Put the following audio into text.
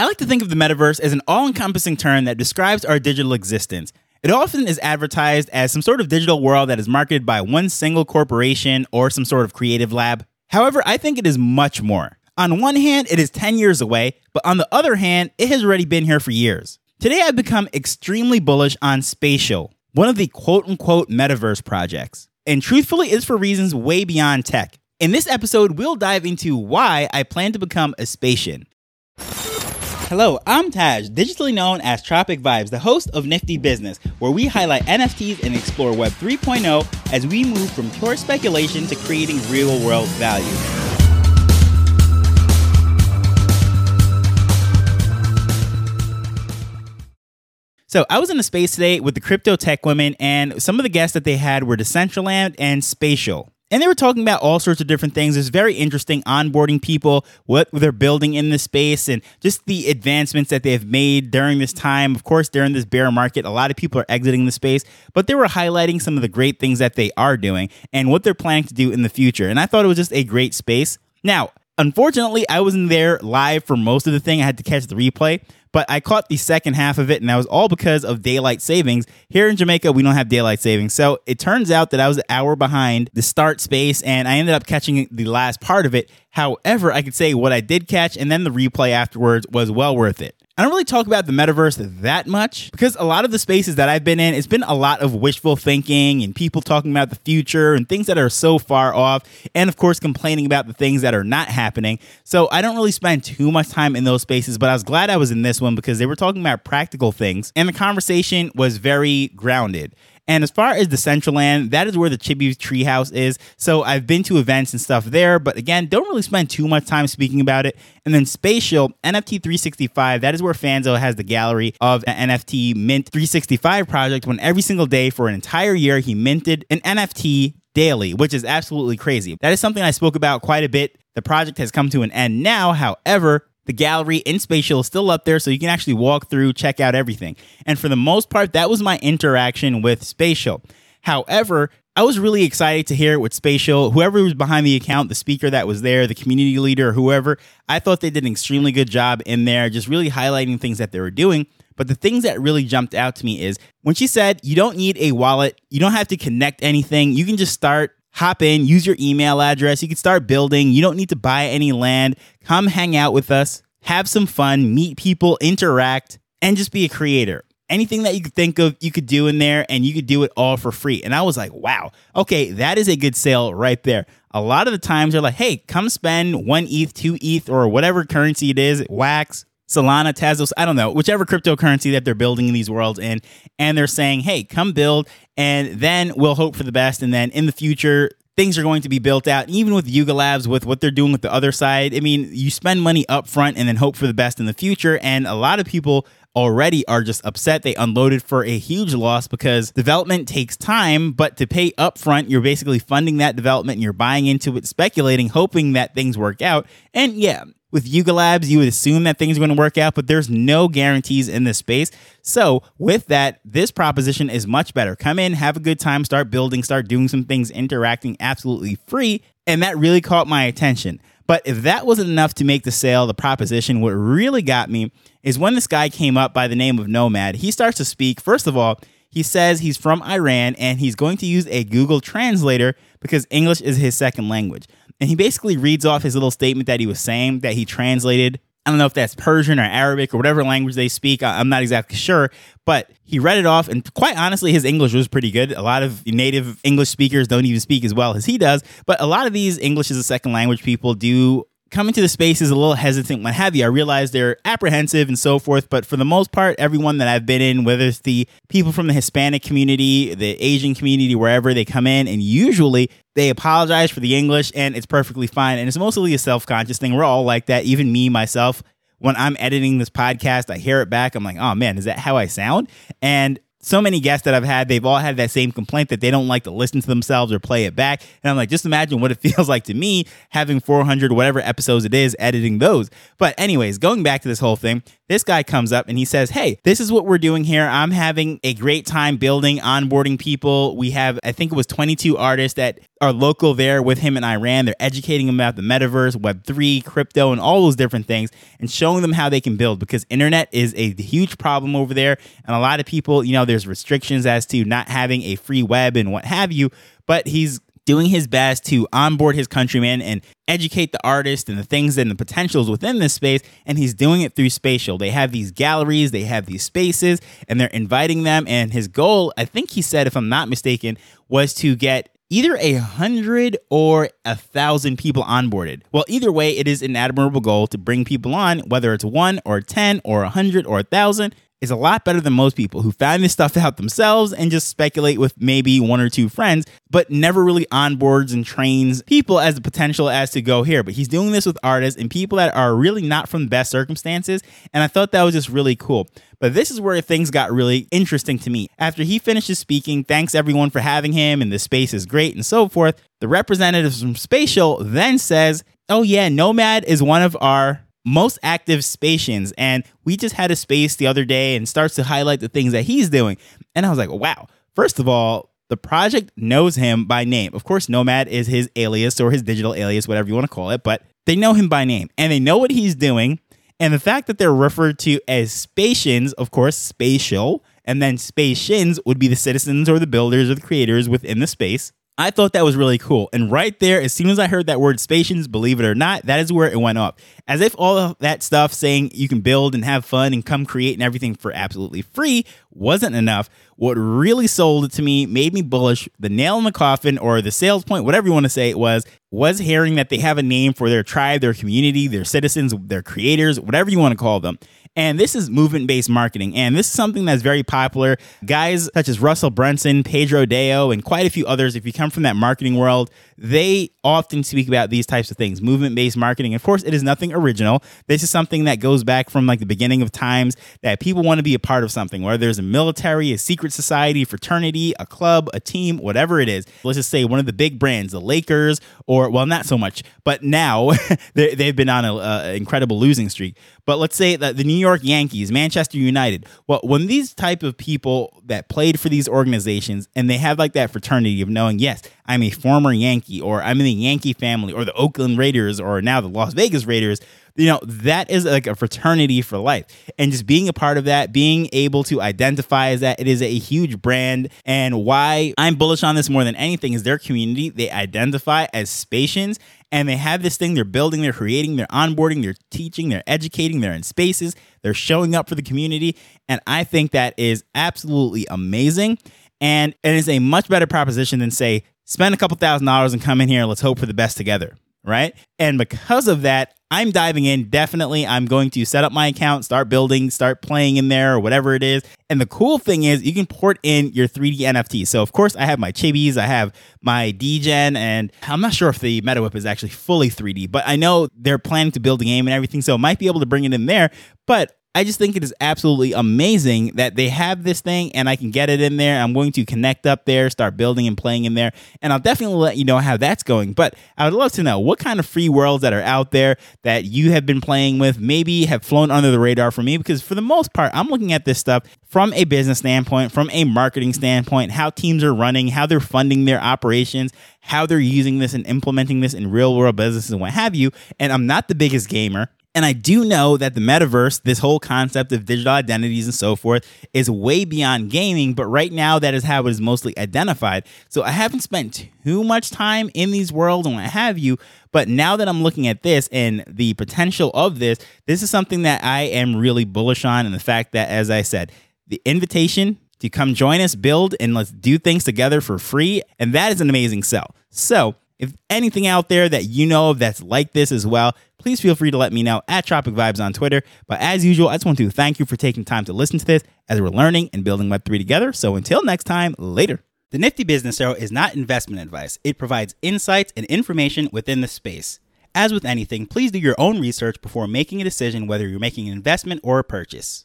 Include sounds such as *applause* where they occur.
I like to think of the metaverse as an all encompassing term that describes our digital existence. It often is advertised as some sort of digital world that is marketed by one single corporation or some sort of creative lab. However, I think it is much more. On one hand, it is 10 years away, but on the other hand, it has already been here for years. Today, I've become extremely bullish on Spatial, one of the quote unquote metaverse projects. And truthfully, it's for reasons way beyond tech. In this episode, we'll dive into why I plan to become a Spatian. Hello, I'm Taj, digitally known as Tropic Vibes, the host of Nifty Business, where we highlight NFTs and explore Web 3.0 as we move from pure speculation to creating real world value. So I was in the space today with the crypto tech women, and some of the guests that they had were Decentraland and Spatial. And they were talking about all sorts of different things. It's very interesting onboarding people, what they're building in the space, and just the advancements that they have made during this time. Of course, during this bear market, a lot of people are exiting the space, but they were highlighting some of the great things that they are doing and what they're planning to do in the future. And I thought it was just a great space. Now, unfortunately, I wasn't there live for most of the thing. I had to catch the replay, but I caught the second half of it, and that was all because of daylight savings. Here in Jamaica, we don't have daylight savings. So it turns out that I was an hour behind the start space, and I ended up catching the last part of it. However, I could say what I did catch, and then the replay afterwards was well worth it. I don't really talk about the metaverse that much because a lot of the spaces that I've been in, it's been a lot of wishful thinking and people talking about the future and things that are so far off, and of course, complaining about the things that are not happening. So I don't really spend too much time in those spaces, but I was glad I was in this one because they were talking about practical things and the conversation was very grounded. And as far as Decentraland, that is where the Chibi Treehouse is. So I've been to events and stuff there, but again, don't really spend too much time speaking about it. And then Spatial NFT 365, that is where Fanzo has the gallery of an NFT Mint 365 project when every single day for an entire year he minted an NFT daily, which is absolutely crazy. That is something I spoke about quite a bit. The project has come to an end now. However, the gallery in Spatial is still up there, so you can actually walk through, check out everything. And for the most part, that was my interaction with Spatial. However, I was really excited to hear it with Spatial. Whoever was behind the account, the speaker that was there, the community leader, whoever, I thought they did an extremely good job in there, just really highlighting things that they were doing. But the things that really jumped out to me is when she said, you don't need a wallet, you don't have to connect anything, you can just start hop in, use your email address. You can start building. You don't need to buy any land. Come hang out with us, have some fun, meet people, interact, and just be a creator. Anything that you could think of, you could do in there, and you could do it all for free. And I was like, wow, okay, that is a good sale right there. A lot of the times they're like, hey, come spend one ETH, two ETH, or whatever currency it is, wax, Solana, Tezos, I don't know, whichever cryptocurrency that they're building these worlds in. And they're saying, hey, come build, and then we'll hope for the best. And then in the future, things are going to be built out. Even with Yuga Labs, with what they're doing with the Otherside, I mean, you spend money up front and then hope for the best in the future. And a lot of people already are just upset they unloaded for a huge loss because development takes time, but to pay upfront, you're basically funding that development and you're buying into it, speculating, hoping that things work out. And yeah, with Yuga Labs, you would assume that things are going to work out, but there's no guarantees in this space. So, with that, this proposition is much better. Come in, have a good time, start building, start doing some things, interacting absolutely free. And that really caught my attention. But if that wasn't enough to make the sale, the proposition, what really got me is when this guy came up by the name of Nomad, he starts to speak. First of all, he says he's from Iran and he's going to use a Google translator because English is his second language. And he basically reads off his little statement that he was saying that he translated. I don't know if that's Persian or Arabic or whatever language they speak. I'm not exactly sure, but he read it off. And quite honestly, his English was pretty good. A lot of native English speakers don't even speak as well as he does. But a lot of these English as a second language people do coming to the space is a little hesitant, what have you. I realize they're apprehensive and so forth, but for the most part, everyone that I've been in, whether it's the people from the Hispanic community, the Asian community, wherever they come in, and usually they apologize for the English and it's perfectly fine. And it's mostly a self conscious thing. We're all like that. Even me, myself, when I'm editing this podcast, I hear it back. I'm like, oh man, is that how I sound? And so many guests that I've had, they've all had that same complaint that they don't like to listen to themselves or play it back. And I'm like, just imagine what it *laughs* feels like to me having 400 whatever episodes it is editing those. But anyways, going back to this whole thing, this guy comes up and he says, Hey, this is what we're doing here. I'm having a great time building, onboarding people. We have, I think it was 22 artists that are local there with him in Iran. They're educating them about the metaverse, Web3, crypto, and all those different things and showing them how they can build because internet is a huge problem over there. And a lot of people, you know, there's restrictions as to not having a free web and what have you. But he's doing his best to onboard his countrymen and educate the artist and the things and the potentials within this space. And he's doing it through spatial. They have these galleries, they have these spaces, and they're inviting them. And his goal, I think he said, if I'm not mistaken, was to get either a hundred or a thousand people onboarded. Well, either way, it is an admirable goal to bring people on, whether it's one or 10 or a hundred or a thousand is a lot better than most people who find this stuff out themselves and just speculate with maybe one or two friends, but never really onboards and trains people as the potential as to go here. But he's doing this with artists and people that are really not from the best circumstances. And I thought that was just really cool. But this is where things got really interesting to me. After he finishes speaking, thanks everyone for having him and the space is great and so forth. The representative from Spatial then says, Oh, yeah, Nomad is one of our most active Spatians. And we just had a space the other day and starts to highlight the things that he's doing. And I was like, wow, first of all, the project knows him by name. Of course, Nomad is his alias or his digital alias, whatever you want to call it, but they know him by name and they know what he's doing. And the fact that they're referred to as Spatians, of course, spatial, and then Spatians would be the citizens or the builders or the creators within the space. I thought that was really cool. And right there, as soon as I heard that word Spatians, believe it or not, that is where it went up. As if all of that stuff saying you can build and have fun and come create and everything for absolutely free wasn't enough. What really sold it to me, made me bullish, the nail in the coffin or the sales point, whatever you want to say it was, was hearing that they have a name for their tribe, their community, their citizens, their creators, whatever you want to call them. And this is movement based marketing. And this is something that's very popular. Guys such as Russell Brunson, Pedro Adao, and quite a few others, if you come from that marketing world, they often speak about these types of things movement based marketing. Of course, it is nothing original. This is something that goes back from like the beginning of times that people want to be a part of something, whether there's a military, a secret society, fraternity, a club, a team, whatever it is. Let's just say one of the big brands, the Lakers, or well, not so much, but now *laughs* they've been on an uh, incredible losing streak. But let's say that the New York Yankees, Manchester United, well, when these type of people that played for these organizations and they have like that fraternity of knowing, yes, I'm a former Yankee or I'm in the Yankee family or the Oakland Raiders or now the Las Vegas Raiders, you know, that is like a fraternity for life. And just being a part of that, being able to identify as that, it is a huge brand. And why I'm bullish on this more than anything is their community. They identify as Spatians and they have this thing they're building, they're creating, they're onboarding, they're teaching, they're educating, they're in spaces, they're showing up for the community. And I think that is absolutely amazing. And it is a much better proposition than say, spend a couple thousand dollars and come in here and let's hope for the best together right? And because of that, I'm diving in. Definitely, I'm going to set up my account, start building, start playing in there, or whatever it is. And the cool thing is, you can port in your 3D NFTs. So, of course, I have my Chibis, I have my Degen, and I'm not sure if the MetaWhip is actually fully 3D, but I know they're planning to build a game and everything. So, I might be able to bring it in there. But I just think it is absolutely amazing that they have this thing and I can get it in there. I'm going to connect up there, start building and playing in there, and I'll definitely let you know how that's going. But I would love to know what kind of free worlds that are out there that you have been playing with, maybe have flown under the radar for me, because for the most part, I'm looking at this stuff from a business standpoint, from a marketing standpoint, how teams are running, how they're funding their operations, how they're using this and implementing this in real world businesses and what have you. And I'm not the biggest gamer. And I do know that the metaverse, this whole concept of digital identities and so forth, is way beyond gaming, but right now that is how it is mostly identified. So I haven't spent too much time in these worlds and what have you. But now that I'm looking at this and the potential of this, this is something that I am really bullish on. And the fact that, as I said, the invitation to come join us, build, and let's do things together for free. And that is an amazing sell. So if anything out there that you know of that's like this as well, please feel free to let me know at Tropic Vibes on Twitter. But as usual, I just want to thank you for taking time to listen to this as we're learning and building Web3 together. So until next time, later. The Nifty Business Arrow is not investment advice, it provides insights and information within the space. As with anything, please do your own research before making a decision whether you're making an investment or a purchase.